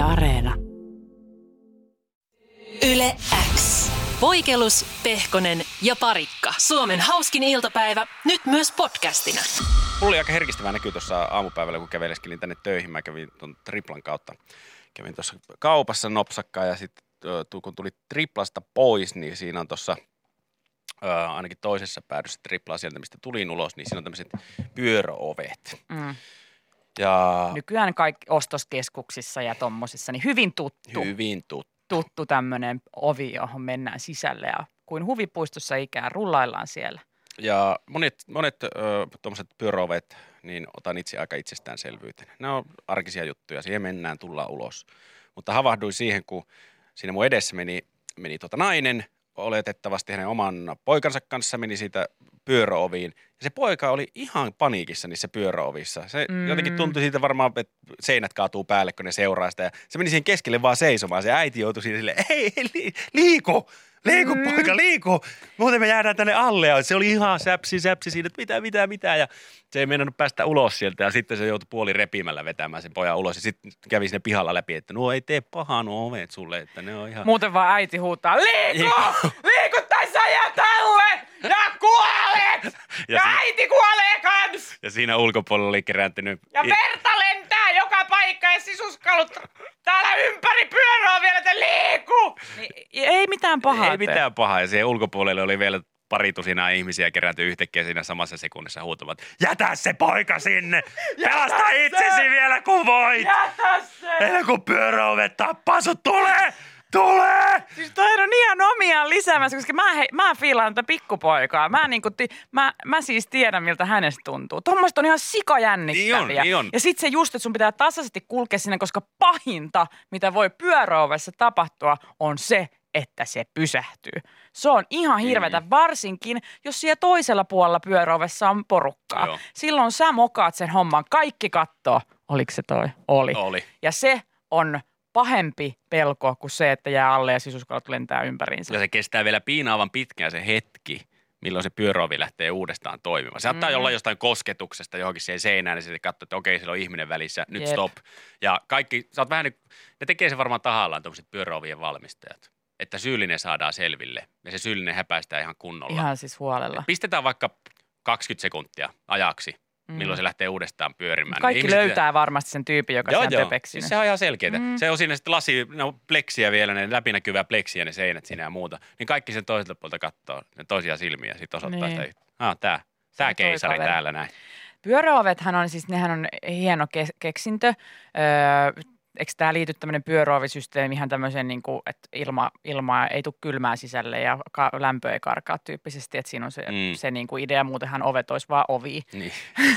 Yle Areena. Yle X. Voikelus, Pehkonen ja Parikka. Suomen hauskin iltapäivä, nyt myös podcastina. Mulla oli aika herkistävää näkyy tuossa aamupäivällä, kun käveleskelin tänne töihin. Mä kävin tuon triplan kautta. Kävin tuossa kaupassa nopsakkaan ja sitten kun tuli triplasta pois, niin siinä on tuossa ainakin toisessa päädyssä triplaa sieltä, mistä tulin ulos, niin siinä on tämmöiset pyöröovet. Mm. Ja Nykyään kaikki ostoskeskuksissa ja tommosissa, niin hyvin tuttu, hyvin tuttu. tuttu tämmöinen ovi, johon mennään sisälle ja kuin huvipuistossa ikään rullaillaan siellä. Ja monet, monet tuommoiset pyöröovet, niin otan itse aika itsestäänselvyytenä. Ne on arkisia juttuja, siihen mennään, tullaan ulos. Mutta havahduin siihen, kun siinä mun edessä meni, meni tota nainen, oletettavasti hänen oman poikansa kanssa meni siitä pyöröoviin. Ja se poika oli ihan paniikissa niissä pyöröovissa. Se mm. jotenkin tuntui siitä varmaan, että seinät kaatuu päälle, kun ne seuraa sitä. Ja se meni siihen keskelle vaan seisomaan. Se äiti joutui siinä silleen, ei, li, liiku, liiku mm. poika, liiku. Muuten me jäädään tänne alle. Ja se oli ihan säpsi, säpsi siinä, että mitä, mitä, mitä. Ja se ei meinannut päästä ulos sieltä. Ja sitten se joutui puoli repimällä vetämään sen pojan ulos. Ja sitten kävi sinne pihalla läpi, että nuo ei tee pahaa nuo ovet sulle, että ne on ihan... Muuten vaan äiti huutaa, liiku! liiku tai sä jää! Kuolet! Ja, Ja si- äiti kuolee kans! Ja siinä ulkopuolella oli kerääntynyt... Ja verta lentää joka paikka ja sisuskalut täällä ympäri pyörää vielä, että liiku! Niin, ei mitään pahaa. Ei mitään pahaa. Ja siihen ulkopuolelle oli vielä pari tusinaa ihmisiä kerätty yhtäkkiä siinä samassa sekunnissa huutavat, jätä se poika sinne! Pelasta se! itsesi vielä kun voit! Jätä se! Ennen kuin pyöräovet tappaa sut, tule! Siis toi on ihan omiaan lisäämässä, koska mä, he, mä fiilaan tätä pikkupoikaa. Mä, niinku, ti, mä, mä siis tiedän, miltä hänestä tuntuu. Tuommoiset on ihan sikajännittäviä. Niin on, niin on. Ja sit se just, että sun pitää tasaisesti kulkea sinne, koska pahinta, mitä voi pyöräovessa tapahtua, on se, että se pysähtyy. Se on ihan hirveätä, Mm. varsinkin jos siellä toisella puolella pyöräovessa on porukkaa. Joo. Silloin sä mokaat sen homman, kaikki kattoo. Oliko se toi? Oli. Oli. Ja se on pahempi pelko kuin se, että jää alle ja sisuskalat lentää ympäriinsä. Ja se kestää vielä piinaavan pitkään se hetki, milloin se pyöräovi lähtee uudestaan toimimaan. Se saattaa Mm. olla jostain kosketuksesta johonkin siihen seinään, niin sitten katsoo, että okei, siellä on ihminen välissä, nyt Jep. stop. Ja kaikki, sä oot vähän nyt, ne tekee se varmaan tahallaan tuommoiset pyöräovien valmistajat, että syyllinen saadaan selville ja se syyllinen häpäistää ihan kunnolla. Ihan siis huolella. Pistetään vaikka 20 sekuntia ajaksi, Mm. milloin se lähtee uudestaan pyörimään. Kaikki Ihmiset- löytää varmasti sen tyypin, joka Joo, joo. Siis se on ihan selkeää. Mm. Se on siinä sitten lasi, no pleksiä vielä, ne läpinäkyvää pleksiä, ne seinät siinä ja muuta. Niin kaikki sen toiselta puolelta katsoo ne toisia silmiä ja sitten osoittaa Niin. sitä. Ah, tää, tää keisari täällä näin. Pyöräovethan on siis, nehän on hieno ke- keksintö. Öö, eikö tämä liity tämmöinen pyöräovisysteemi ihan tämmöiseen, niin kuin, että ilma, ilmaa ei tule kylmää sisälle ja ka- lämpö ei karkaa tyyppisesti, että siinä on se, Mm. se niin kuin idea, muutenhan ovet olisi vaan ovi Niin.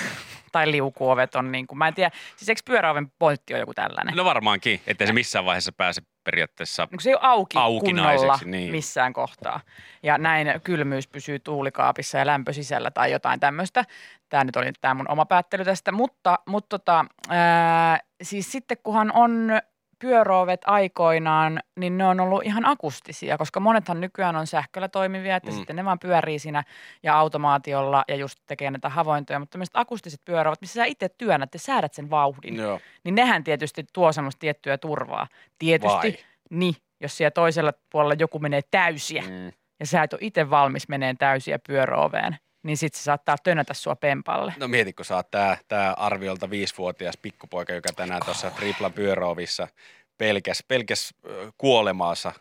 tai liukuovet on niin kuin, mä en tiedä, siis eikö pyöräoven pointti ole joku tällainen? No varmaankin, ettei se missään vaiheessa pääse periaatteessa. Kun se ei ole auki kunnolla niin. missään kohtaa. Ja näin kylmyys pysyy tuulikaapissa ja lämpö sisällä tai jotain tämmöistä. Tämä nyt oli tämä mun oma päättely tästä. Mutta, mutta tota, ää, siis sitten kunhan on pyöroovet aikoinaan, niin ne on ollut ihan akustisia, koska monethan nykyään on sähköllä toimivia, että Mm. sitten ne vaan pyörii siinä ja automaatiolla ja just tekee näitä havaintoja, mutta tämmöiset akustiset pyöroovet, missä sä itse työnnät ja säädät sen vauhdin, Joo. niin nehän tietysti tuo semmoista tiettyä turvaa. Tietysti, Vai? niin, jos siellä toisella puolella joku menee täysiä Mm. ja sä et ole itse valmis meneen täysiä pyöräoveen, niin sitten se saattaa tönätä sua pempalle. No mieti, kun sä oot tää, tää arviolta viisivuotias pikkupoika, joka tänään tuossa triplan pyöräovissa pelkäs, pelkäs kuolemaansa,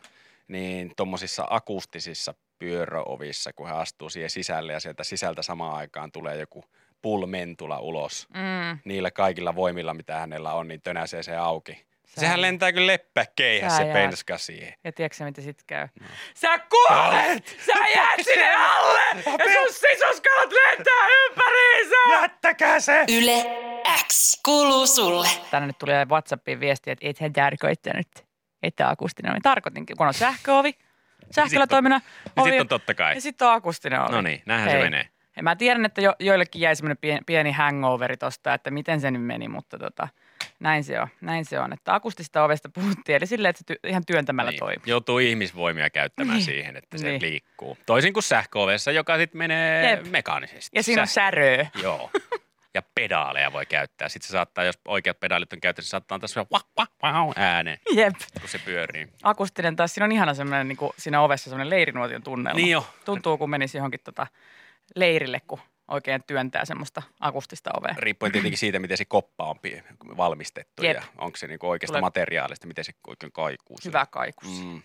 niin tuommoisissa akustisissa pyöräovissa, kun hän astuu siihen sisälle ja sieltä sisältä samaan aikaan tulee joku pulmentula ulos. Mm, Niillä kaikilla voimilla, mitä hänellä on, niin tönäsee se auki. Sä- Sehän lentää kyllä leppäkeihä Sä se penska siihen. ja tiedätkö sä, mitä sit käy? Sä kuolet! Sä jäät sinne alle! Ja sun sisuskalat lentää ympäriinsä! Jättäkää se! Yle X. Kuuluu sulle. Tänne nyt tuli WhatsAppiin viesti, että et hän tarkoittanut, että akustinen ovi. Tarkoitinkin, kun on sähköovi, sähköllä Ja ovi. sitten on totta kai. Ja sitten on akustinen ovi. No niin, näinhän se menee. Ja mä tiedän, että jo, joillekin jäi semmoinen pieni, pieni hangoveri tosta, että miten se nyt meni, mutta tota, näin se on. Näin se on, että akustista ovesta puhuttiin, eli silleen, että se ty, ihan työntämällä Niin. toimii. Joutuu ihmisvoimia käyttämään Niin. siihen, että se Niin. liikkuu. Toisin kuin sähköovessa, joka sitten menee Jep. mekaanisesti. Ja siinä on Sähkö- säröä. Joo. ja pedaaleja voi käyttää. Sitten se saattaa, jos oikeat pedaalit on käytössä, se saattaa antaa semmoinen wah, wah, wah, äänen, Jep. kun se pyörii. Akustinen taas, siinä on ihana semmoinen niin siinä ovessa semmoinen leirinuotion tunnelma. Niin jo. Tuntuu, kun menisi johonkin tota leirille, kun oikein työntää semmoista akustista ovea. Riippuen tietenkin siitä, miten se koppa on valmistettu Jep. ja onko se niinku oikeasta Tulee- materiaalista, miten se oikein kaikuu. siinä. Hyvä kaikus. Mm.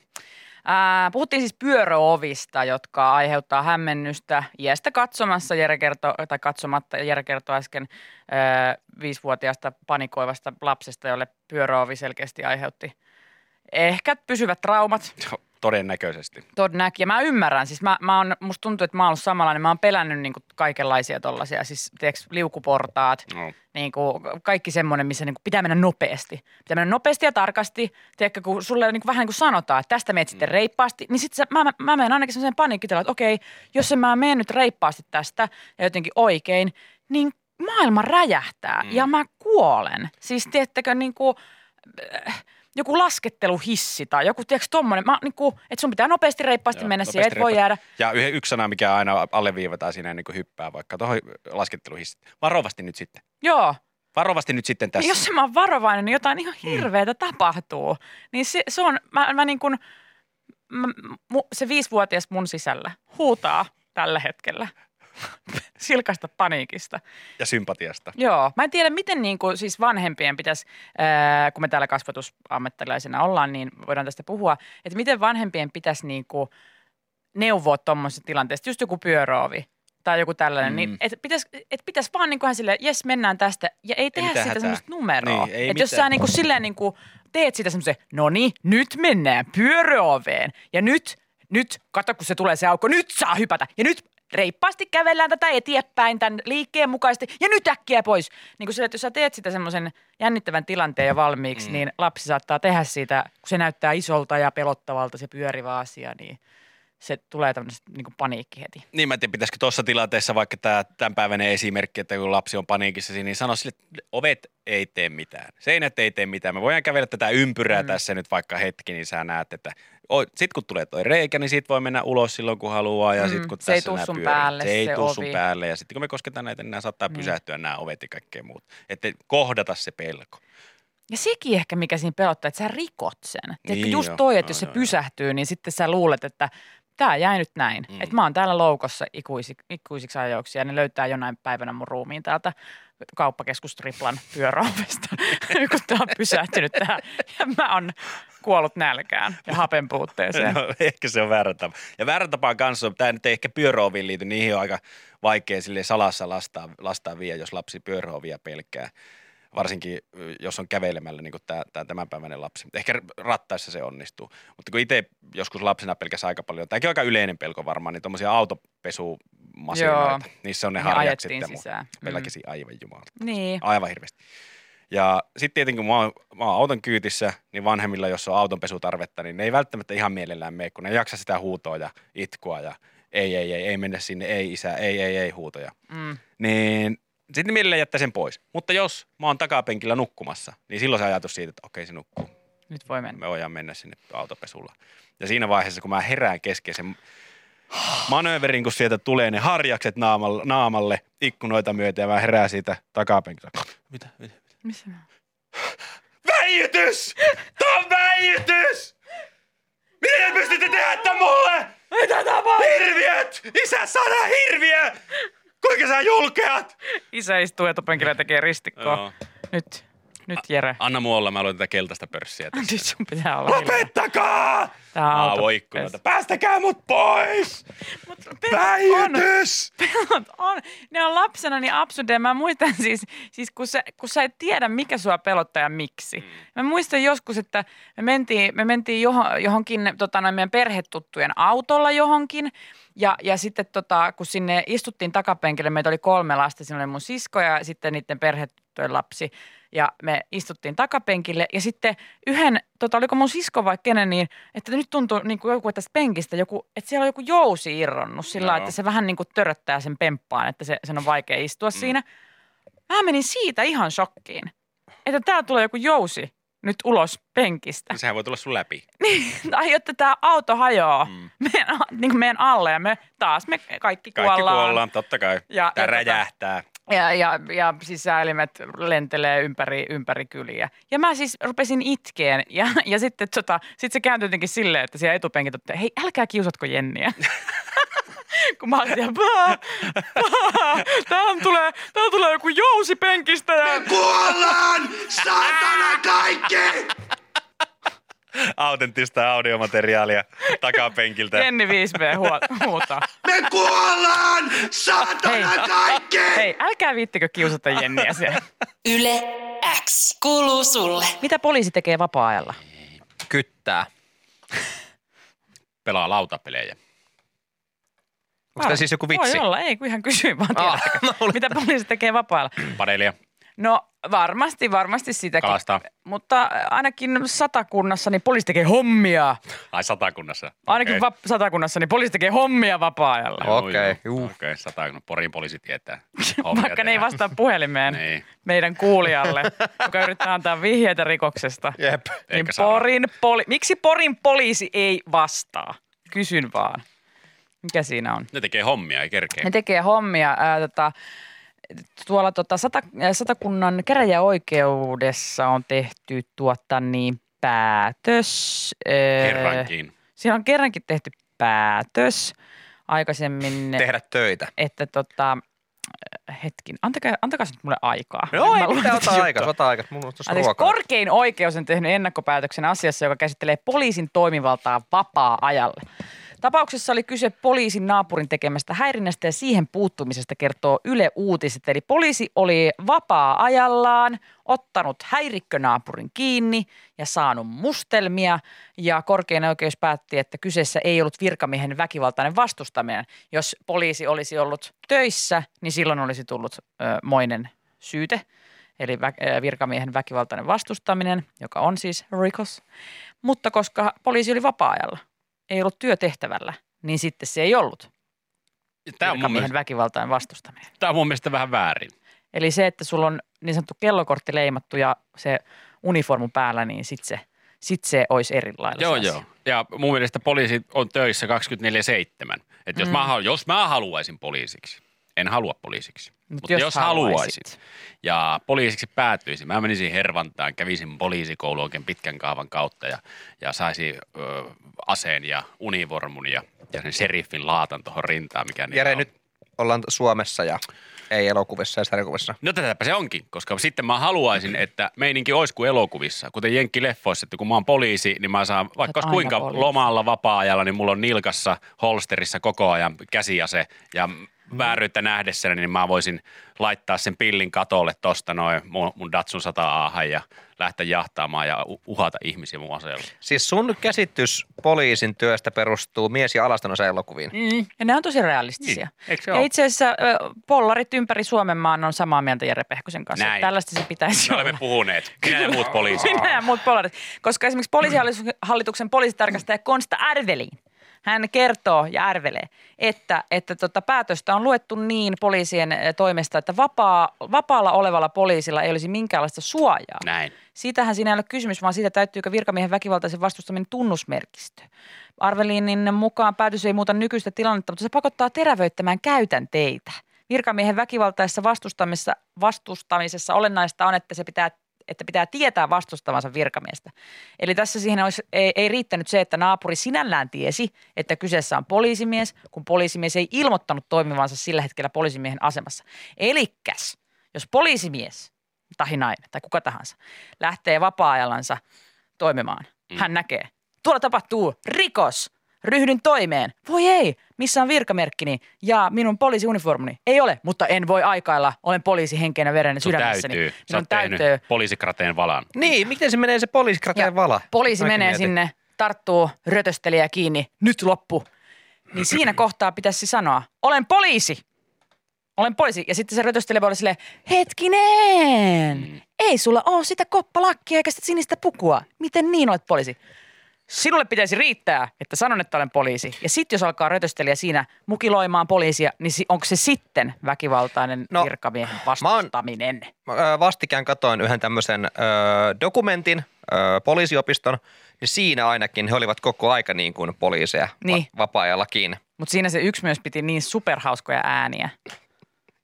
Ää, puhuttiin siis pyöröovista, jotka aiheuttaa hämmennystä iästä katsomassa. Jere kertoi, tai katsomatta, Jere kertoi äsken ää, viisivuotiaasta panikoivasta lapsesta, jolle pyöröovi selkeästi aiheutti ehkä pysyvät traumat. Todennäköisesti. Todennäköisesti. Ja mä ymmärrän, siis mä, mä on, musta tuntuu, että mä oon ollut samanlainen. Mä oon pelännyt niin kaikenlaisia tollaisia, siis tiedätkö, liukuportaat, No. niin kuin kaikki semmoinen, missä niin kuin pitää mennä nopeasti. Pitää mennä nopeasti ja tarkasti. Tiedätkö, kun sulle niin kuin vähän niin kuin sanotaan, että tästä meet sitten reippaasti, niin sitten mä, mä, mä menen ainakin semmoiseen paniikkitilaan, että okei, jos en mä mene nyt reippaasti tästä ja jotenkin oikein, niin maailma räjähtää Mm. ja mä kuolen. Siis tiedättekö, niin kuin, äh, joku lasketteluhissi tai joku, tiedätkö, tommonen, mä, niin kuin, että sun pitää nopeasti reippaasti Joo, mennä siihen, nopeasti et voi jäädä. Ja yksi sana, mikä aina alleviivataan siinä ennen kuin hyppää vaikka tuohon lasketteluhissit. Varovasti nyt sitten. Joo, Varovasti nyt sitten tässä. Tässä. Jos mä oon varovainen, niin jotain ihan hirveätä tapahtuu. Niin se, se on, mä, mä niin kuin, mä, mu, se viisivuotias mun sisällä huutaa tällä hetkellä silkasta paniikista. Ja sympatiasta. Joo, mä en tiedä miten niin kuin, siis vanhempien pitäisi, ää, kun me täällä kasvatusammattilaisina ollaan, niin voidaan tästä puhua, että miten vanhempien pitäisi niin kuin, neuvoa tuommoisessa tilanteessa, just joku pyöröovi tai joku tällainen, Mm. mm. niin että pitäisi et pitäis vaan niin kuin silleen, jes mennään tästä ja ei tehdä siitä hätää. semmoista numeroa. Niin, ei että jos sä niin kuin silleen niin kuin teet siitä semmoisen, no niin, nyt mennään pyöröoveen ja nyt, nyt, kato kun se tulee se aukko, nyt saa hypätä ja nyt reippaasti kävellään tätä eteenpäin tämän liikkeen mukaisesti ja nyt äkkiä pois. Niin kuin sille, että jos sä teet sitä semmoisen jännittävän tilanteen jo valmiiksi, mm. niin lapsi saattaa tehdä siitä, kun se näyttää isolta ja pelottavalta se pyörivä asia, niin se tulee tämmöinen niin paniikki heti. Niin mä en tiedä, pitäisikö tuossa tilanteessa vaikka tämä tämänpäiväinen esimerkki, että kun lapsi on paniikissa, niin sano sille, että ovet ei tee mitään. Seinät ei tee mitään. Me voidaan kävellä tätä ympyrää mm. Mm. tässä nyt vaikka hetki, niin sä näet, että sitten kun tulee toi reikä, niin sit voi mennä ulos silloin kun haluaa ja Mm, sitten kun se ei tässä tuu nää sun päälle se ei se tuu sun päälle ja sitten kun me kosketaan näitä, niin nämä saattaa Niin. pysähtyä nämä ovet ja kaikkea muut. Että kohdata se pelko. Ja sekin ehkä, mikä siinä pelottaa, että sä rikot sen. Niin, just toi, että joo, jos se pysähtyy, niin sitten sä luulet, että tämä jäi nyt näin. Mm. Että mä oon täällä loukossa ikuisi, ikuisiksi ajoiksi ja ne löytää jonain päivänä mun ruumiin täältä kauppakeskustriplan pyöräovesta, kun tää on pysähtynyt tähän. Ja mä oon kuollut nälkään ja hapen puutteeseen. No, ehkä se on väärä tapa. Ja väärä tapa kanssa, tämä nyt ei ehkä pyöräoviin liity, niihin on aika vaikea sille salassa lastaa, lastaa vie, jos lapsi pyöräovia pelkää. Varsinkin jos on kävelemällä, niin kuin tämä, tämä tämänpäiväinen lapsi. Ehkä rattaissa se onnistuu. Mutta kun itse joskus lapsena pelkäsi aika paljon, tämäkin on aika yleinen pelko varmaan, niin tuommoisia autopesumasinoita. Joo. Niissä on ne Ne harjakset ja muu. sisään. Mm. Aivan jumala. Niin. Aivan hirveästi. Ja sitten tietenkin, kun mä oon, mä oon auton kyytissä, niin vanhemmilla, jos on autonpesutarvetta, niin ne ei välttämättä ihan mielellään mene, kun ne jaksa sitä huutoa ja itkua ja ei, ei, ei, ei mennä sinne, ei isä, ei, ei, ei huutoja. Mm. Niin sitten mielellään jättää sen pois. Mutta jos mä oon takapenkillä nukkumassa, niin silloin se ajatus siitä, että okei se nukkuu. Nyt voi mennä. Me voidaan mennä sinne autopesulla. Ja siinä vaiheessa, kun mä herään kesken sen manööverin, kun sieltä tulee ne harjakset naamalle, naamalle ikkunoita myöten ja mä herään siitä takapenkiltä. Mitä? Mitä? Missä mä? Väijytys! Tämä on väijytys! Miten te pystytte tehdä tämän mulle? Mitä tapahtuu? Hirviöt! Isä, sana hirviö! Kuinka sä julkeat? Isä istuu etupenkillä ja tekee ristikkoa. Joo. Nyt, nyt Jere. Anna mua olla, mä aloitan tätä keltaista pörssiä tässä. Nyt sun pitää olla. Lopettakaa! Tää on Aa. Päästäkää mut pois! Mut pelot on, Väijytys! pelot on. Ne on lapsena niin absurdeja. Mä muistan siis, siis kun, sä, kun sä et tiedä, mikä sua pelottaa ja miksi. Mä muistan joskus, että me mentiin, me mentiin johon, johonkin tota, noin meidän perhetuttujen autolla johonkin. Ja, ja sitten tota, kun sinne istuttiin takapenkille, meitä oli kolme lasta, siinä oli mun sisko ja sitten niiden perhetuttujen lapsi. Ja me istuttiin takapenkille ja sitten yhden, tota, oliko mun sisko vai kenen, niin että nyt tuntuu niin kuin joku tästä penkistä, joku, että siellä on joku jousi irronnut sillä lailla, että se vähän niin kuin töröttää sen pemppaan, että se, sen on vaikea istua mm. siinä. Mä menin siitä ihan shokkiin, että täällä tulee joku jousi nyt ulos penkistä. Sehän voi tulla sun läpi. Niin, tai että tämä auto hajoaa Mm. meidän, niin kuin meidän alle ja me taas me kaikki, Kaikki kuollaan. kuollaan, totta kai. Ja- Tää ja tota- räjähtää. Ja, ja, ja sisäelimet lentelee ympäri, ympäri kyliä. Ja mä siis rupesin itkeen ja, ja sitten tota, sit se kääntyi jotenkin silleen, että siellä etupenkit että hei älkää kiusatko Jenniä. Kun mä olin siellä, paa, paa, tähän tulee, tähän tulee joku jousi penkistä ja Kuollaan! Saatana kaikki! Autenttista audiomateriaalia takapenkiltä. Jenni 5B huo- huutaa. Me kuollaan! Saatana Hei. kaikki! Hei, älkää viittikö kiusata Jenniä siellä. Yle X kuuluu sulle. Mitä poliisi tekee vapaa-ajalla? Kyttää. Pelaa lautapelejä. Onko tämä siis joku vitsi? Voi olla, ei kun ihan kysyin vaan Ah, Mitä poliisi tekee vapaa-ajalla? Padelia, No varmasti, varmasti sitäkin. kalastaa. Mutta ainakin satakunnassa niin poliisi tekee hommia. Ai satakunnassa. Ainakin okay. satakunnassa niin poliisi tekee hommia vapaa-ajalla. Okei, juu. Okei, okay, satakunnan Porin poliisi tietää. Vaikka ne ei vastaa puhelimeen Niin. meidän kuulijalle, joka yrittää antaa vihjeitä rikoksesta. Jep. Niin Eikä. Porin poli- Miksi Porin poliisi ei vastaa? Kysyn vaan. Mikä siinä on? Ne tekee hommia, ei kerkeä. Ne tekee hommia. Ää, tota, tuolla tota, sata, satakunnan käräjäoikeudessa on tehty tuota, niin, päätös. ää, Kerrankin. Siellä on kerrankin tehty päätös aikaisemmin, Tehdä töitä. että tota, hetkin, antakaa, antakaa nyt mulle aikaa. Joo, Mä ei mitään, ota aikaa, ota aikaa. Mulla on tuossa Anteeksi, korkein oikeus on tehnyt ennakkopäätöksen asiassa, joka käsittelee poliisin toimivaltaa vapaa-ajalle. Tapauksessa oli kyse poliisin naapurin tekemästä häirinnästä ja siihen puuttumisesta kertoo Yle Uutiset. Eli poliisi oli vapaa-ajallaan ottanut häirikkönaapurin kiinni ja saanut mustelmia. Ja korkein oikeus päätti, että kyseessä ei ollut virkamiehen väkivaltainen vastustaminen. Jos poliisi olisi ollut töissä, niin silloin olisi tullut ö, moinen syyte eli virkamiehen väkivaltainen vastustaminen, joka on siis rikos. Mutta koska poliisi oli vapaa-ajalla, ei ollut työtehtävällä, niin sitten se ei ollut Tämä on, mun mielestä, väkivaltainen vastustaminen. tämä on mun mielestä vähän väärin. Eli se, että sulla on niin sanottu kellokortti leimattu ja se uniformu päällä, niin sitten se, sit se olisi eri lailla. Joo, joo. Ja mun mielestä poliisi on töissä 24-7. Että jos, Mm. mä, halu- jos mä haluaisin poliisiksi, en halua poliisiksi. Mut Mutta jos jos, haluaisit. haluaisin ja poliisiksi päätyisin, mä menisin Hervantaan, kävisin poliisikoulu oikein pitkän kaavan kautta ja, ja saisin ö, aseen ja univormun ja, ja sen sheriffin laatan tuohon rintaan, mikä Jere, on. nyt ollaan Suomessa ja ei elokuvissa ja sarjakuvissa. No tätäpä se onkin, koska sitten mä haluaisin, että meininki olisi kuin elokuvissa. Kuten Jenkki-leffoissa, että kun mä oon poliisi, niin mä saan, vaikka olisi kuinka poliisi. lomalla vapaa-ajalla, niin mulla on nilkassa, holsterissa koko ajan käsiase ja vääryyttä nähdessäni, niin mä voisin laittaa sen pillin katolle tosta noin mun, mun Datsun 100 aahan ja lähteä jahtaamaan ja uhata ihmisiä mun aseella. Siis sun käsitys poliisin työstä perustuu mies- ja alastanosa elokuviin. Mm, ja ne on tosi realistisia. Niin, ja ole? itse asiassa pollarit ympäri Suomen maan on samaa mieltä Jere Pehkosen kanssa. Näin. Tällaista se pitäisi Me olla. olemme puhuneet, minä ja muut poliisit. Minä ja muut polarit. Koska esimerkiksi poliisihallituksen poliisitarkastaja Konsta Arvelin, hän kertoo ja arvelee, että, että tota päätöstä on luettu niin poliisien eh, toimesta, että vapaa, vapaalla olevalla poliisilla ei olisi minkäänlaista suojaa. Näin. Siitähän siinä ei ole kysymys, vaan siitä täyttyykö virkamiehen väkivaltaisen vastustaminen tunnusmerkistö. Arvelinin mukaan päätös ei muuta nykyistä tilannetta, mutta se pakottaa terävöittämään käytänteitä. Virkamiehen väkivaltaisessa vastustamisessa, vastustamisessa olennaista on, että se pitää että pitää tietää vastustavansa virkamiestä. Eli tässä siihen olisi, ei, ei riittänyt se, että naapuri sinällään tiesi, että kyseessä on poliisimies, kun poliisimies ei ilmoittanut toimivansa sillä hetkellä poliisimiehen asemassa. Elikkäs, jos poliisimies tai nainen tai kuka tahansa lähtee vapaa-ajallansa toimimaan, mm. hän näkee, tuolla tapahtuu rikos, ryhdyn toimeen. Voi ei, missä on virkamerkkini ja minun poliisiuniformuni? Ei ole, mutta en voi aikailla. Olen poliisi henkeenä veren Sun sydämessäni. täytyy. Sä Minun oot tehnyt täytyy. poliisikrateen valan. Niin, miten se menee se poliisikrateen Ja vala? Poliisi Mäkin menee mietin. sinne, tarttuu rötöstelijä kiinni, nyt loppu. Niin siinä kohtaa pitäisi sanoa, olen poliisi. Olen poliisi. Ja sitten se rötöstelijä voi olla silleen, hetkinen, Mm. ei sulla ole sitä koppalakkia eikä sitä sinistä pukua. Miten niin olet poliisi? Sinulle pitäisi riittää, että sanon, että olen poliisi. Ja sitten jos alkaa rötöstelijä siinä mukiloimaan poliisia, niin onko se sitten väkivaltainen no, virkamiehen mä oon- vastustaminen? Mä, vastikään katoin yhden tämmöisen ö, dokumentin ö, poliisiopiston, niin siinä ainakin he olivat koko aika niin kuin poliiseja Niin. va- vapaa-ajallakin. Mutta siinä se yksi myös piti niin superhauskoja ääniä.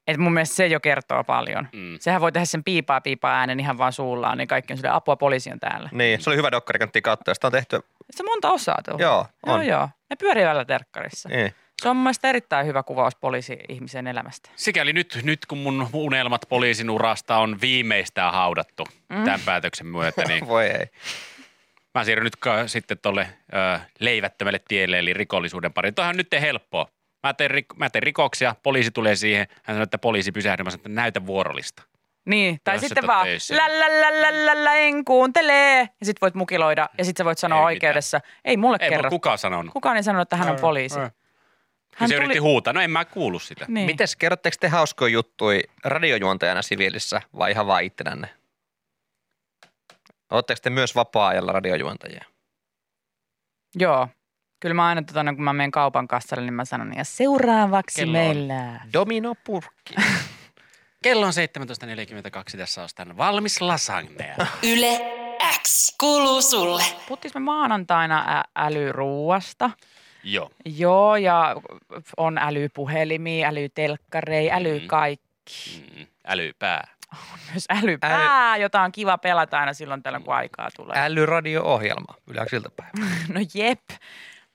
Et mun mielestä se jo kertoo paljon. Mm. Sehän voi tehdä sen piipaa piipaa äänen ihan vaan suullaan, niin kaikki on sille apua poliisi on täällä. Niin, se oli hyvä dokkari, kannattiin katsoa. Sitä on tehty, Se on monta osaa tuohon. joo, Joo, on. joo. Ne pyörii välillä terkkarissa. Niin. Se on mun mielestä erittäin hyvä kuvaus poliisi-ihmisen elämästä. Sikäli nyt, nyt kun mun unelmat poliisin urasta on viimeistään haudattu mm. tämän päätöksen myötä, niin Voi ei. mä siirryn nyt ka- sitten tuolle leivättömälle tielle, eli rikollisuuden pariin. Tuohan nyt ei helppoa. Mä teen, rik- mä teen rikoksia, poliisi tulee siihen, hän sanoo, että poliisi pysähdy, mä sanon, että näytä vuorollista. Niin, tai Jos sä sitten vaan töissä. lä, lä, lä, lä, lä, lä, en kuuntele. Ja sitten voit mukiloida ja sitten sä voit sanoa Ei oikeudessa, ei mulle Ei kerro. mulla kukaan sanonut. Kukaan ei sanonut, että hän on poliisi. Hän se yritti huutaa, no en mä kuulu sitä. Niin. Mites, kerrotteko te hauskoja juttui radiojuontajana siviilissä vai ihan vaan ittenänne? Oletteko te myös vapaa-ajalla radiojuontajia? Joo. Kyllä mä aina tota, kun mä menen kaupan kassalle, niin mä sanon, ja seuraavaksi Kello on. meillä. Domino purkki. Kello on 17.42, tässä on sitten valmis lasagnea. Yle X kuuluu sulle. Puhuttiinko me maanantaina ä- älyruuasta? Joo. Joo, ja on älypuhelimia, älytelkkareja, älykaikki. Mm, älypää. Myös älypää, jota on kiva pelata aina silloin tällöin, kun aikaa tulee. Älyradio-ohjelma. Yleensä iltapäivä. No jep.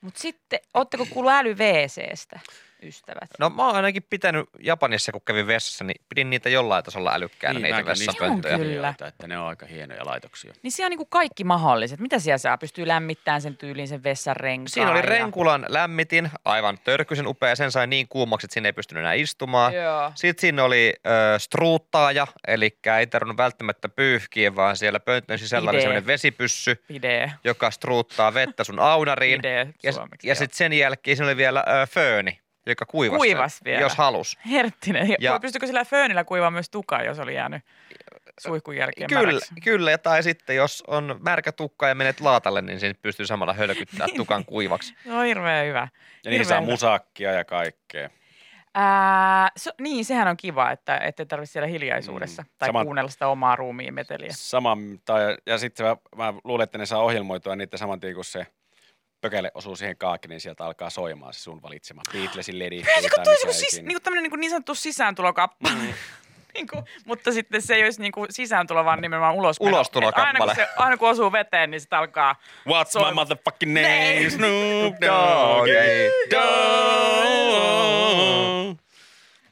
Mutta sitten, ootteko kuullut äly WCstä, ystävät? No mä oon ainakin pitänyt Japanissa, kun kävin vessassa, niin pidin niitä jollain tasolla älykkäänä, Niin, niitä on kyllä. Että ne on aika hienoja laitoksia. Niin siellä on niinku kaikki mahdolliset. Mitä siellä saa? Pystyy lämmittämään sen tyyliin sen vessan renkaan. Siinä oli ja- renkulan lämmitin, aivan törkyisen upea. Sen sai niin kuumaksi, että sinne ei pystynyt enää istumaan. Joo. Sitten siinä oli ö, struuttaaja, eli ei tarvinnut välttämättä pyyhkiä, vaan siellä pöntön sisällä oli Idee. sellainen vesipyssy, Pide. joka struuttaa vettä sun aunariin. Idee ja suomeksi, ja sitten sen jälkeen siinä oli vielä ö, fööni, joka kuivasi, Kuivas sen, vielä. jos halus. Herttinen. Ja... Pystyykö sillä föönillä kuivaa myös tukaa, jos oli jäänyt suihkun jälkeen Kyllä, märäksi? kyllä, tai sitten jos on märkä tukka ja menet laatalle, niin siinä pystyy samalla hölkyttää tukan kuivaksi. Se on hirveän hyvä. Ja Hirveän saa hyvä. musakkia ja kaikkea. Ää, so, niin, sehän on kiva, että ette tarvitse siellä hiljaisuudessa Mm. tai Sama- kuunnella sitä omaa ruumiin meteliä. Sama, tai, ja sitten mä, mä luulen, että ne saa ohjelmoitua niitä saman tien, kun se pökäle osuu siihen kaakki, niin sieltä alkaa soimaan se sun valitsema Beatlesin ledi. Tai kun toisi mikä siis, ikinä. niin tämmöinen niin, niin sanottu sisääntulokappale. Mm. niin kuin, mutta sitten se ei olisi niin kuin sisääntulo, vaan nimenomaan ulos. Ulostulokappale. Aina kun, se, aina kun osuu veteen, niin sitten alkaa What's Soi- my motherfucking name? Name. Snoop Dogg. Dogg.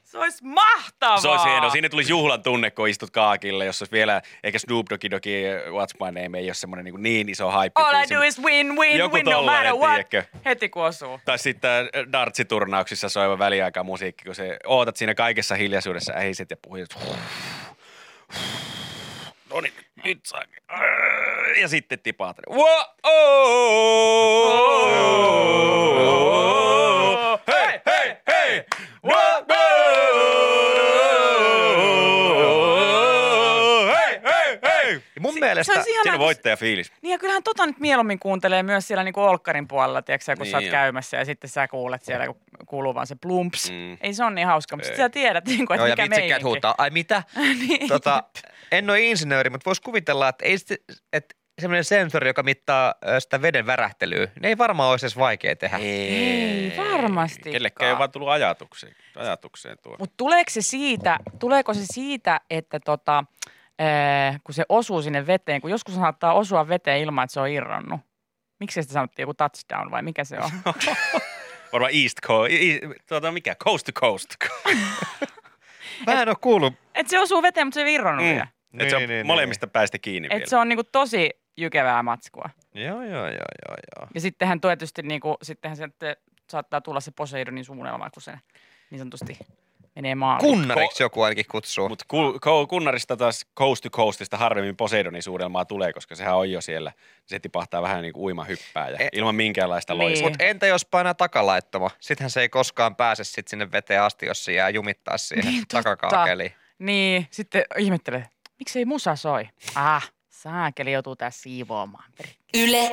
Se olisi mahtavaa. Se olisi hieno. Siinä tulisi juhlan tunne, kun istut kaakille, jos olisi vielä, eikä Snoop Doggy Doggy What's My Name ei ole semmoinen niin, niin iso hype. All I do is win, win, Joku win no matter what. tiedätkö? Heti kun osuu. Tai sitten äh, dartsiturnauksissa soiva väliaika musiikki, kun se ootat siinä kaikessa hiljaisuudessa ähiset ja puhujat. No niin, nyt saa. Ja sitten tipaat. Wow! Hei, hei, hei! Wow! Hei, hei, hei! Ja mun Se mielestä... ihanaa, Siinä on voittajafiilis. Niin ja kyllähän tota nyt mieluummin kuuntelee myös siellä niinku Olkkarin puolella, tiedätkö, kun Niin sä oot jo. käymässä ja sitten sä kuulet siellä, kun kuuluu vaan se plumps. Mm. Ei se on niin hauska, mutta Ei. sit sä tiedät, niin kuin, että Joo, ja mikä vitsikkäät meininki. huutaa, ai mitä? niin. tota, en ole insinööri, mutta voisi kuvitella, että, ei että semmoinen sensori, joka mittaa sitä veden värähtelyä, ne ei varmaan olisi edes vaikea tehdä. Ei varmasti. Kellekään ei vaan tullut ajatukseen, ajatukseen tuo. Mutta tuleeko se siitä, tuleeko se siitä, että tota, ää, kun se osuu sinne veteen, kun joskus saattaa osua veteen ilman, että se on irronnut. Miksi sitä sanottiin joku touchdown vai mikä se on? Varmaan East Coast, tuota mikä, Coast to Coast. Mä en ole kuullut. että se osuu veteen, mutta se ei irronnut Mm. vielä. Et se on Niin, niin, molemmista päistä kiinni Että vielä. se on niinku tosi jykevää matskua. Joo, joo, joo, joo, joo. Ja sittenhän tietysti niinku, sittenhän se saattaa tulla se Poseidonin suunnitelma, kun se niin sanotusti menee maaliin. Kunnariksi joku ainakin kutsuu. Mutta ku, ku, kunnarista taas Coast to Coastista harvemmin Poseidonin suudelmaa tulee, koska sehän on jo siellä. Se tipahtaa vähän niin kuin uimahyppää ja E- ilman minkäänlaista Niin. loisua. Mutta entä jos painaa takalaittoma? Sittenhän se ei koskaan pääse sit sinne veteen asti, jos se jää jumittaa siihen Niin, takakaakeliin. Niin, sitten ihmettelee, miksi ei musa soi? Ah, saakeli joutuu tässä siivoamaan. Yle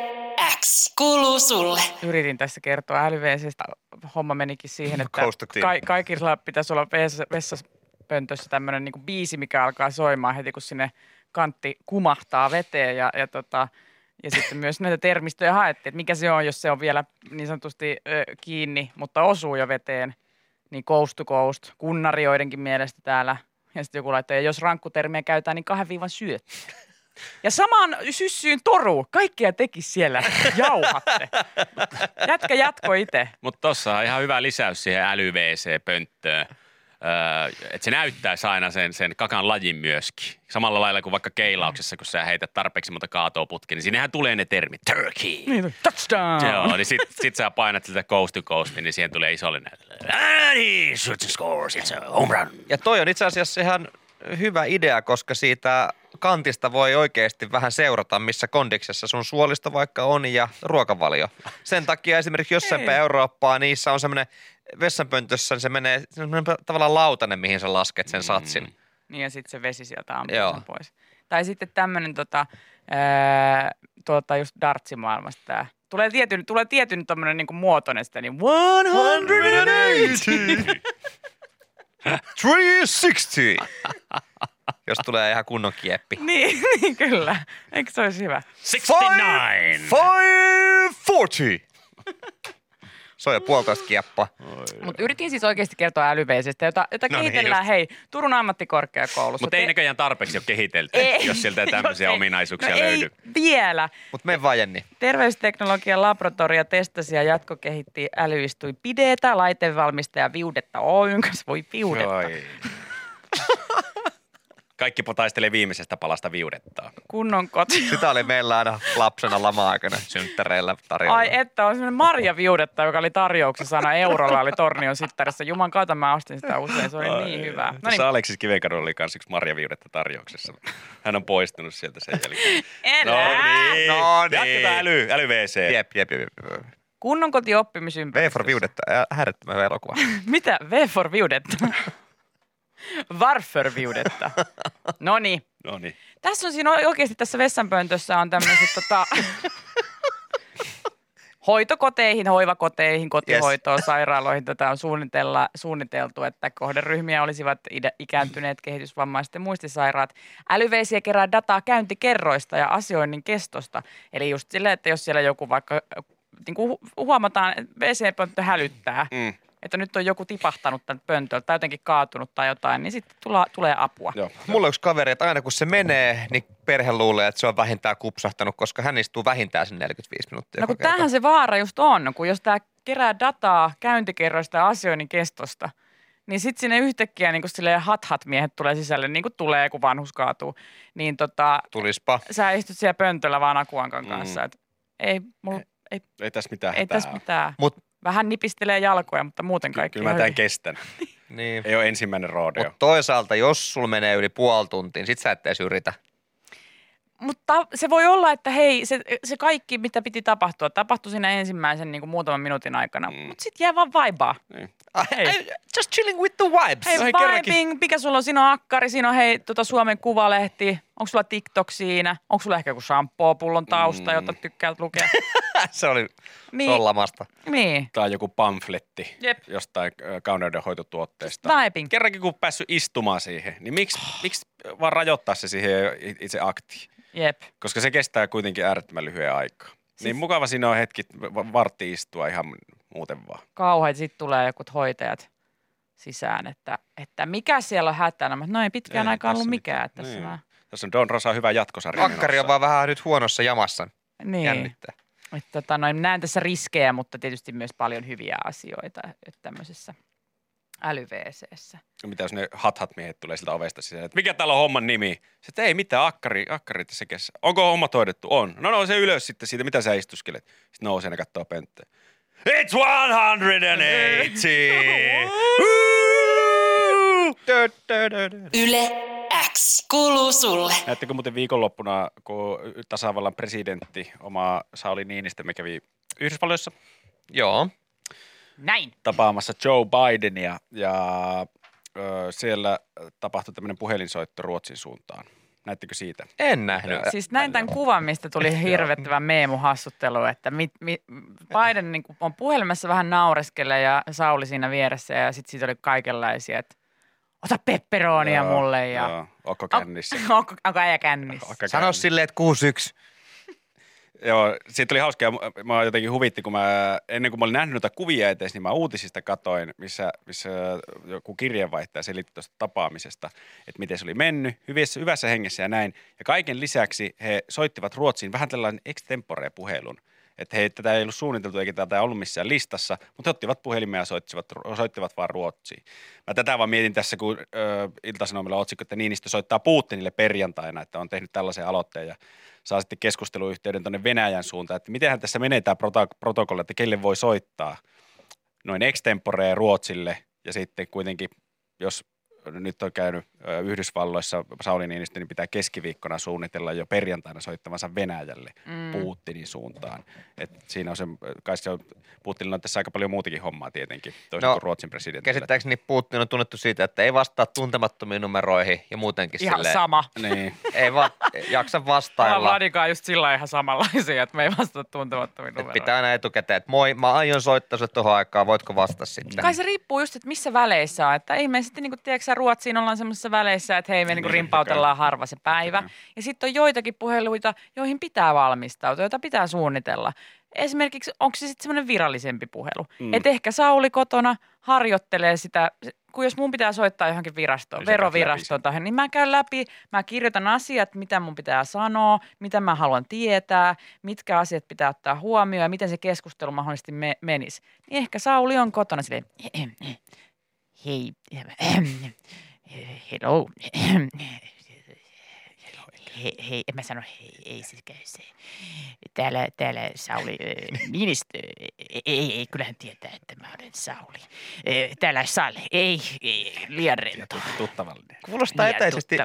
X kuuluu sulle. Yritin tässä kertoa älyveesestä. Homma menikin siihen, että ka- kaikilla pitäisi olla vessa- vessapöntössä tämmöinen niinku biisi, mikä alkaa soimaan heti, kun sinne kantti kumahtaa veteen. Ja, ja, tota, ja sitten myös näitä termistöjä haettiin, että mikä se on, jos se on vielä niin sanotusti ö, kiinni, mutta osuu jo veteen. niin coast to coast, kunnarioidenkin mielestä täällä. Ja sitten joku laittoi, ja jos rankkutermiä käytetään, niin kahden viivan syöt. Ja samaan syssyyn toru, kaikkia teki siellä, jauhatte. Jätkä jatko itse. Mutta tossa on ihan hyvä lisäys siihen äly-WC-pönttöön. Öö, että se näyttäisi aina sen, sen kakan lajin myöskin. Samalla lailla kuin vaikka keilauksessa, kun sä heität tarpeeksi monta kaatoa putkeen, niin sinnehän tulee ne termit. Turkey. Niin, touchdown! Joo, niin sit, sit sä painat sitä coast to coast, niin siihen tulee. Ah niin, scores, it's a home run. Ja toi on itse asiassa ihan hyvä idea, koska siitä kantista voi oikeasti vähän seurata, missä kondiksessa sun suolisto vaikka on ja ruokavalio. Sen takia esimerkiksi jossain päin Eurooppaa niissä on semmoinen vessanpöntössä, niin se menee se semmoinen tavallaan lautanen, mihin sä lasket sen satsin. Niin ja sitten se vesi sieltä ampuu Joo. sen pois. Tai sitten tämmöinen tota, ää, tuota just dartsimaailmasta tää. Tulee tietyn, tulee tietyn tommonen niinku muotoinen sitä, niin 180. 360! Jos tulee ihan kunnon kieppi. niin, niin, kyllä. Eikö se olisi hyvä? 69. 540! Se on jo puolitoista kieppaa. Mutta yritin siis oikeasti kertoa älyveisestä, jota, jota No niin, kehitellään, hei, Turun ammattikorkeakoulussa. Mutta ei Te- näköjään tarpeeksi ole kehitelty, Ei, jos sieltä ei tämmöisiä ei- ominaisuuksia no löydy. Ei vielä. Mutta me vaan Jenni. Terveysteknologian laboratorio testasi ja jatkokehitti älyistui Pidetä, laitevalmistaja Viudetta Oyn kanssa. Voi Viudetta. Kaikki taistelee viimeisestä palasta viudettaa. Kunnon koti. Sitä oli meillä aina lapsena lama-aikana synttäreillä tarjolla. Ai että, on semmoinen Marja Viudetta, joka oli tarjouksessa aina eurolla, oli Tornion sittarissa. Juman kautta mä ostin sitä usein, se oli niin hyvä. No niin, Aleksis Kivenkadulla oli kanssa yksi Marja Viudetta tarjouksessa. Hän on poistunut sieltä sen jälkeen. elää! No niin. Jatketaan äly, äly WC. Jep, jep, jep. jep. Kunnon koti V oppimisympäristössä. for Viudetta, äärettömän elokuva. Mitä? V for Viudetta. Varför Viudetta. No niin. No niin. Tässä on siinä oikeasti tässä vessanpöntössä on tämmöiset tota, hoitokoteihin, hoivakoteihin, kotihoitoon, sairaaloihin tätä on suunnitella, suunniteltu, että kohderyhmiä olisivat ikääntyneet, kehitysvammaiset ja muistisairaat. Älyveisiä kerää dataa käyntikerroista ja asioinnin kestosta. Eli just silleen, että jos siellä joku vaikka niin kuin huomataan, että WC-pönttö hälyttää, Mm. Että nyt on joku tipahtanut tältä pöntöltä tai jotenkin kaatunut tai jotain, niin sitten tula, tulee apua. Joo. Mulla on yksi kaveri, että aina kun se menee, niin perhe luulee, että se on vähintään kupsahtanut, koska hän istuu vähintään sen 45 minuuttia. No kun kerta. tämähän se vaara just on, kun jos tämä kerää dataa käyntikerroista ja asioinnin kestosta, niin sitten sinne yhtäkkiä niin silleen hat-hat miehet tulee sisälle, niin kuin tulee, kun vanhus kaatuu. Niin tota, Tulispa. sä istut siellä pöntöllä vaan Akuankan Mm. kanssa. Et ei, mulla, ei, Ei tässä mitään ei tässä mitään. Mut, Vähän nipistelee jalkoja, mutta muuten kaikki Kyllä mä tämän hyvin. kestän. niin. Ei ole ensimmäinen rodeo. Mutta toisaalta, jos sulla menee yli puoli tuntia, niin sit sä et edes yritä. Mutta se voi olla, että hei, se, se kaikki, mitä piti tapahtua, tapahtui siinä ensimmäisen niin kuin muutaman minuutin aikana. Mm. Mutta sitten jää vaan vaibaa. Hei. I, just chilling with the vibes. Hei, vibing, mikä sulla on? Siinä on akkari, siinä on hei, tota Suomen Kuvalehti. Onko sulla TikTok siinä? Onko sulla ehkä joku shampoo-pullon tausta, Mm. jota tykkäät lukea? se oli niin, niin. lamasta. niin. Tai joku pamfletti Jep. jostain kauneudenhoitotuotteesta. Vibing. Kerrankin kun päässyt istumaan siihen, niin miksi, miksi vaan rajoittaa se siihen itse aktiin? Jep. Koska se kestää kuitenkin äärettömän lyhyen aikaa. Niin mukava siinä on hetki va- vartti istua ihan muuten vaan. Kauhean, sitten tulee jotkut hoitajat sisään, että, että mikä siellä on hätänä. Mä, No ei pitkään Ei aikaan tässä ollut mikään. Että tässä Niin. mä, Tässä on Don Rosa hyvä jatkosarja. Akkari on vaan vähän nyt huonossa jamassa. niin. Jännittää. Että, tota, noin, näen tässä riskejä, mutta tietysti myös paljon hyviä asioita että tämmöisessä älyVCssä. Mitä jos ne hat-hat miehet tulee siltä ovesta sisään, että mikä täällä on homman nimi? Se, että ei mitään, akkari, akkari tässä kesä. Onko homma hoidettu? On. No no se ylös sitten siitä, mitä sä istuskelet? Sitten nousee ja katsoo pönttöä. It's 180! Dö, dö, dö, dö. Yle X kuuluu sulle. Näettekö muuten viikonloppuna, kun tasavallan presidentti, oma Sauli Niinistö, me kävi Yhdysvalloissa Joo. Näin. tapaamassa Joe Bidenia ja ö, siellä tapahtui tämmöinen puhelinsoitto Ruotsin suuntaan. Näettekö siitä? En nähnyt. Siis näin tämän kuvan, mistä tuli hirvettävä meemuhassuttelu, että mit, mit, Biden niin on puhelimessa vähän naureskelle ja Sauli siinä vieressä ja sitten siitä oli kaikenlaisia, että ota pepperonia mulle ja Joo, Okko kännissä. onko, onko äijä kännissä. Sano silleen, että 6-1. Joo, siitä oli hauskaa. Mä- jotenkin huvitti, kun mä, ennen kuin mä olin nähnyt noita kuvia eteen, niin mä uutisista katoin, missä, missä joku kirjeenvaihtaja selitti tuosta tapaamisesta, että miten se oli mennyt, hyvässä, hyvässä hengessä ja näin. Ja kaiken lisäksi he soittivat Ruotsiin vähän tällainen extempore puhelun. Että hei, tätä ei ollut suunniteltu eikä tätä ollut missään listassa, mutta he ottivat puhelimia ja soittivat, soittivat vaan Ruotsiin. Mä tätä vaan mietin tässä, kun ö, Ilta-Sanomilla otsikko, että Niinistö soittaa Putinille perjantaina, että on tehnyt tällaisen aloitteen ja saa sitten keskusteluyhteyden tuonne Venäjän suuntaan, että mitenhän tässä menee tämä protokolla, että kelle voi soittaa? Noin extemporee Ruotsille ja sitten kuitenkin, jos nyt on käynyt Yhdysvalloissa Sauli Niinistö, niin pitää keskiviikkona suunnitella jo perjantaina soittavansa Venäjälle mm. Putinin suuntaan. Et siinä on se, kai se on, Putinilla on tässä aika paljon muutakin hommaa tietenkin, toisin No, kuin Ruotsin presidentillä. Käsittääkseni Putin on tunnettu siitä, että ei vastaa tuntemattomiin numeroihin ja muutenkin Ihan silleen, sama. Niin. ei va- jaksa Mä vastailla. Vladikaan just sillä ihan samanlaisia, että me ei vastata tuntemattomiin Et numeroihin. pitää aina etukäteen, että moi, mä aion soittaa sulle tuohon aikaan, voitko vastata sitten? Kai se riippuu just, että missä väleissä on. Että ei me sitten, niin tiedätkö Ruotsiin ollaan semmoisessa väleissä, että hei, me niin Niin, rimpautellaan harva se päivä. Ja sitten on joitakin puheluita, joihin pitää valmistautua, joita pitää suunnitella. Esimerkiksi onko se sitten semmoinen virallisempi puhelu. Mm. Että ehkä Sauli kotona harjoittelee sitä, kun jos mun pitää soittaa johonkin virastoon, Niin verovirastoon tai niin mä käyn läpi, mä kirjoitan asiat, mitä mun pitää sanoa, mitä mä haluan tietää, mitkä asiat pitää ottaa huomioon ja miten se keskustelu mahdollisesti me, menisi. Niin ehkä Sauli on kotona silleen, hei, hello, hei, hei, en mä sano hei, ei se käy se. Täällä, täällä Sauli äh, Niinistö, ei, ei, ei, kyllähän tietää, että mä olen Sauli. Äh, Täällä Sale, ei, ei liian rento. Tut- Tuttavallinen. Kuulostaa liian etäisesti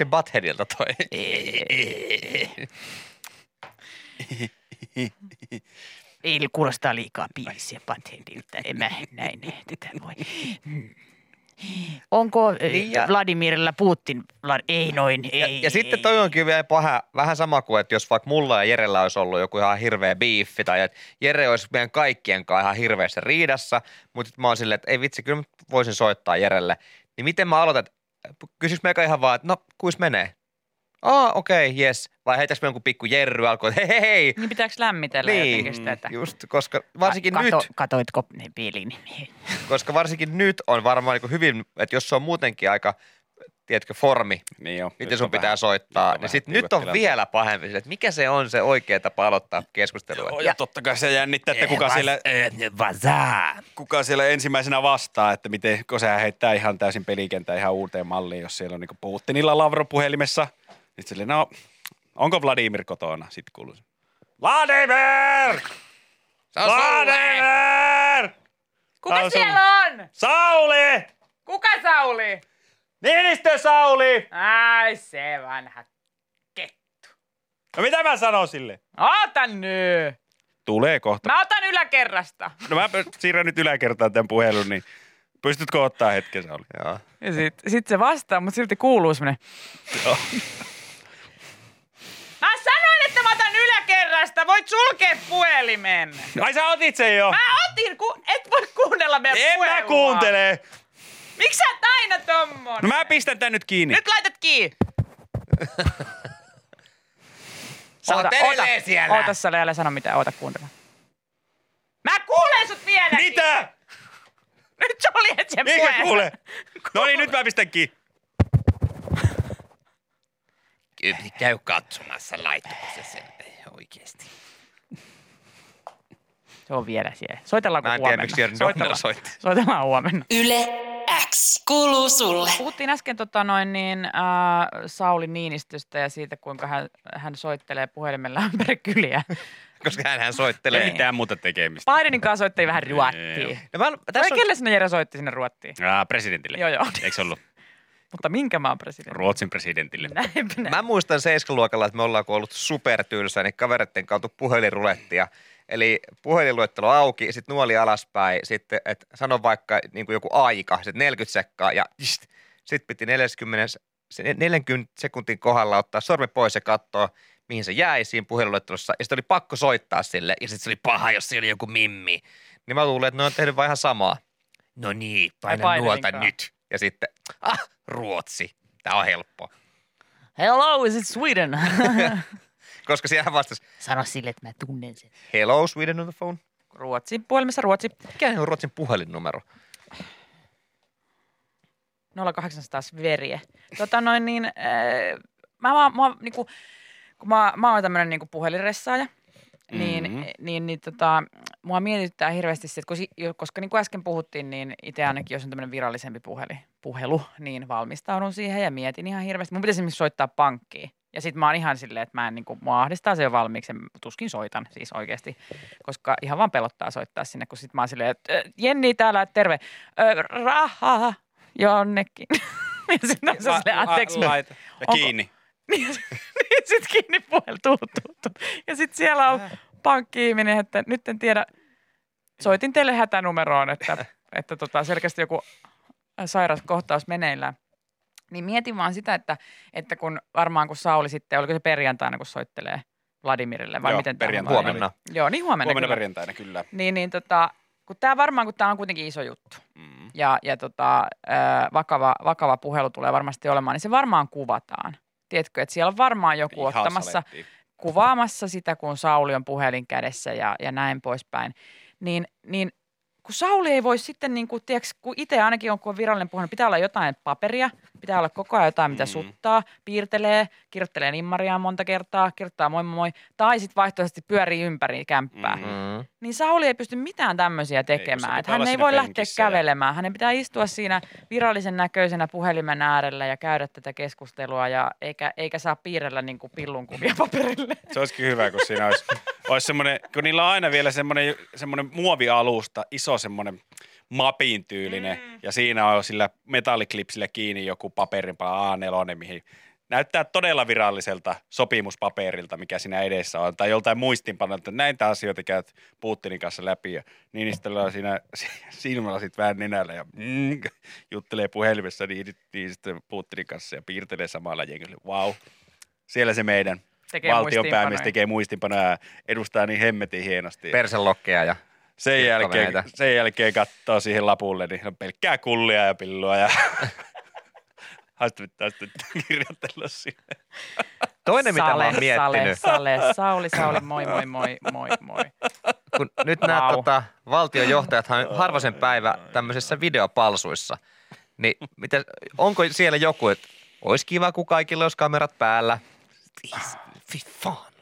ja Buttheadilta toi. Ei kuulostaa liikaa biisiä Buttheadilta, en mä näin tätä voi. Hmm. Onko Niin ja- Vladimirilla Putin? Ei noin, ei. Ja, ja sitten ei. toi onkin vielä paha, vähän sama kuin, että jos vaikka mulla ja Jerellä olisi ollut joku ihan hirveä biiffi tai että Jere olisi meidän kaikkien kanssa ihan hirveässä riidassa, mutta mä oon silleen, että ei vitsi, kyllä mä voisin soittaa Jerelle. Niin miten mä aloitan, että kysys meikä ihan vaan, että no, kuis menee? Aa, okei, okay, yes. Vai heitäks me jonkun pikku Jerry alkoi, että hei, hei, hei. Niin pitääkö lämmitellä Niin, jotenkin sitä, että... Just, koska varsinkin Kato, nyt, Katoitko ne pelin? koska varsinkin nyt on varmaan niin hyvin, että jos se on muutenkin aika, tiedätkö, formi, Niin jo. miten sun pitää vähän- soittaa, niin sit nyt on vielä pahempi, että mikä se on se oikea tapa aloittaa keskustelua. Joo, ja totta kai se jännittää, että kuka siellä, kuka siellä ensimmäisenä vastaa, että miten, kun sehän heittää ihan täysin pelikentää ihan uuteen malliin, jos siellä on niin Putinilla Lavrov puhelimessa. Sitten silleen, no, onko Vladimir kotona? Sitten kuuluu se, Vladimir! Se on sulle! Vladimir! Kuka on siellä on? Sauli! Kuka Sauli? Niinistö Sauli! Ai se vanha kettu. No mitä mä sanon sille? Ota nyt. Tulee kohta. Mä otan yläkerrasta. No mä siirrän nyt yläkertaan tämän puhelun, niin pystytkö ottaa hetken Sauli? Joo. Ja sit, sit se vastaa, mutta silti kuuluu semmonen. Joo. Mä sanoin, että mä otan yläkerrasta. Voit sulkea puhelimen. Ai sä otit sen jo? Mä otin, ku, et voi kuunnella meidän En mä puhelua. kuuntele. Miksi sä oot aina tommonen? No mä pistän tän nyt kiinni. Nyt laitat kiinni. Sä oot edelleen siellä. Oota sä, älä sano mitään, oota kuuntele. Mä kuulen sut vielä. Mitä? Nyt suljet sen Eikä kuule. No niin, nyt mä pistän kiinni. Käy katsomassa, laittaa se sen oikeesti. Se on vielä siellä. Soitellaanko Mä en tiedä, huomenna? miksi Jörn Donner Soitellaan. soitti. Soitellaan huomenna. Yle X kuuluu sulle. Puhuttiin äsken tota noin niin, äh, Sauli Niinistöstä ja siitä, kuinka hän, hän soittelee puhelimella ympäri kyliä. Koska hän Ei soittelee. mitään muuta tekemistä. Bidenin kanssa soitteli vähän ruottiin. Joo. No mä, tässä on, kelle sinne Jere soitti sinne ruottiin? Presidentille. Joo, joo. Eikö ollut Mutta minkä maan presidentti? Ruotsin presidentille? Näinpä näin. mä muistan seiskaluokalla, että me ollaan kun ollut supertylsää, niin kavereiden kautta puhelinrulettia. Eli puhelinluettelo auki, sitten nuoli alaspäin, sitten et sano vaikka niin kuin joku aika, sitten 40 sekkaa ja sitten piti 40, se 40 sekuntin kohdalla ottaa sormi pois ja katsoa, mihin se jäi siinä puhelinluettelossa. Ja sitten oli pakko soittaa sille ja sitten se oli paha, jos siinä oli joku mimmi. Niin mä luulen, että ne on tehnyt vaan ihan samaa. No niin, paina nuolta nyt. Ja sitten, ah, Ruotsi. Tämä on helppo. Hello, is it Sweden? koska siellä vastasi, Sano sille, että mä tunnen sen. hello Sweden on the phone. Ruotsi, puhelimessa Ruotsi. Mikä on Ruotsin puhelinnumero? 0800 Sverige. Tota noin niin, äh, mä, mä, mä, niinku, kun mä, mä oon tämmönen niinku puhelinressaaja, niin, Mhm. niin, niin tota, mua mietityttää hirveästi se, että koska, koska niin kuin äsken puhuttiin, niin itse ainakin, jos on tämmöinen virallisempi puheli, puhelu, niin valmistaudun siihen ja mietin ihan hirveästi. Mun pitäisi esimerkiksi soittaa pankkiin. Ja sitten mä oon ihan silleen, että mä en, niin kuin, mua ahdistaa se jo valmiiksi, ja tuskin soitan siis oikeasti, koska ihan vaan pelottaa soittaa sinne, kun sit mä oon silleen, että "Ö, Jenni täällä, terve, Ö, rahaa jonnekin. ja sitten on se silleen, anteeksi, laita. Ja Onko- kiinni. niin sitten kiinni puhelu, tuu, tuu, tuu. Ja sitten siellä on pankki-ihminen, että nyt en tiedä, soitin teille hätänumeroon, että, että tota, selkeästi joku sairas kohtaus meneillään. Niin mietin vaan sitä, että, että kun varmaan kun Sauli sitten, oliko se perjantaina, kun soittelee Vladimirille vai Joo, miten tämä perjantaina. homma Huomenna. meni? Joo, niin huomenna. Huomenna kyllä. perjantaina, kyllä. Niin, niin tota, kun tämä varmaan, kun tämä on kuitenkin iso juttu Mm. ja, ja tota, vakava, vakava puhelu tulee varmasti olemaan, niin se varmaan kuvataan. Tiedätkö, että siellä on varmaan joku Ihan ottamassa, salettiin. Kuvaamassa sitä, kun Sauli on puhelin kädessä ja, ja näin poispäin. Niin, niin kun Sauli ei voi sitten, niin kuin, tiedätkö, kun itse ainakin on, kun on virallinen puhelin, pitää olla jotain paperia, pitää olla koko ajan jotain, mitä Mm. suttaa, piirtelee, kirjoittelee nimmariaan monta kertaa, kirjoittaa moi moi tai sitten vaihtoehtoisesti pyörii ympäri kämppää. Mm. Niin Sauli ei pysty mitään tämmöisiä tekemään. Että hän ei voi lähteä ja- kävelemään. Hänen pitää istua siinä virallisen näköisenä puhelimen äärellä ja käydä tätä keskustelua, ja eikä, eikä saa piirrellä niin kuin pillunkuvia paperille. Se olisikin hyvä, kun siinä olisi, olisi semmoinen, kun niillä on aina vielä semmoinen, semmoinen muovialusta, iso semmoinen mapin tyylinen, mm. ja siinä on sillä metalliklipsillä kiinni joku paperinpala A4, mihin näyttää todella viralliselta sopimuspaperilta, mikä siinä edessä on, tai joltain muistinpanolta, että näitä asioita käyt Putinin kanssa läpi, ja Niinistöllä on siinä silmälasit vähän nenällä, ja mm, juttelee puhelimessa niin, niin sitten Putinin kanssa, ja piirtelee samalla jengillä, wow. Siellä se meidän Tekee valtion päämies tekee muistinpanoja ja edustaa niin hemmetin hienosti. Perselokkeja ja sen, jälkeen, sen jälkeen katsoo siihen lapulle, niin on pelkkää kullia ja pillua ja haistavittaa sitten kirjoitella sinne. toinen, mitä mä oon Sale, miettinyt, Sale, Sale, Sauli, Sauli, moi, moi, moi, moi, moi. kun nyt nämä Vau. tota, valtiojohtajathan on harvasen päivä tämmöisissä videopalsuissa, niin miten, onko siellä joku, että olisi kiva, kun kaikilla olisi kamerat päällä. Fy fan.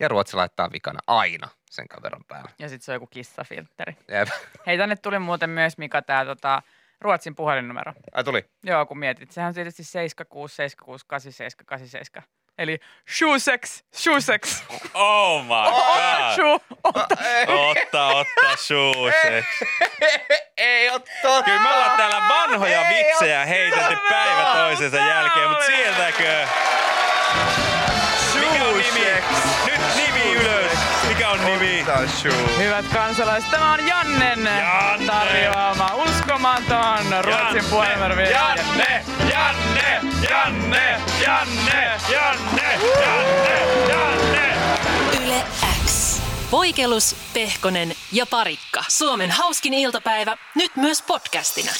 Ja Ruotsi laittaa vikana aina sen kameran päälle. Ja sitten se on joku kissafiltteri. Jep. Hei, tänne tuli muuten myös, Mika, tämä tota, Ruotsin puhelinnumero. Ai tuli. Joo, kun mietit. Sehän on tietysti 76 76 87 87. Eli Shusex, Shusex. Oh my god! Shu, Otta, otta, suuseks. Ei oo totta. Kyllä me ollaan täällä vanhoja Ei vitsejä heitetty päivä toisensa jälkeen, mutta sieltäkö? Mikä on nimi? Nyt nimi ylös. Mikä on nimi? Hyvät kansalaiset, tämä on Jannen Janne! tarjoama uskomaton Ruotsin puhelinnumero. Janne, Janne, Janne, Janne, Janne, Janne, Janne. Yle X. Voikelus, Pehkonen ja Parikka. Suomen hauskin iltapäivä, nyt myös podcastina.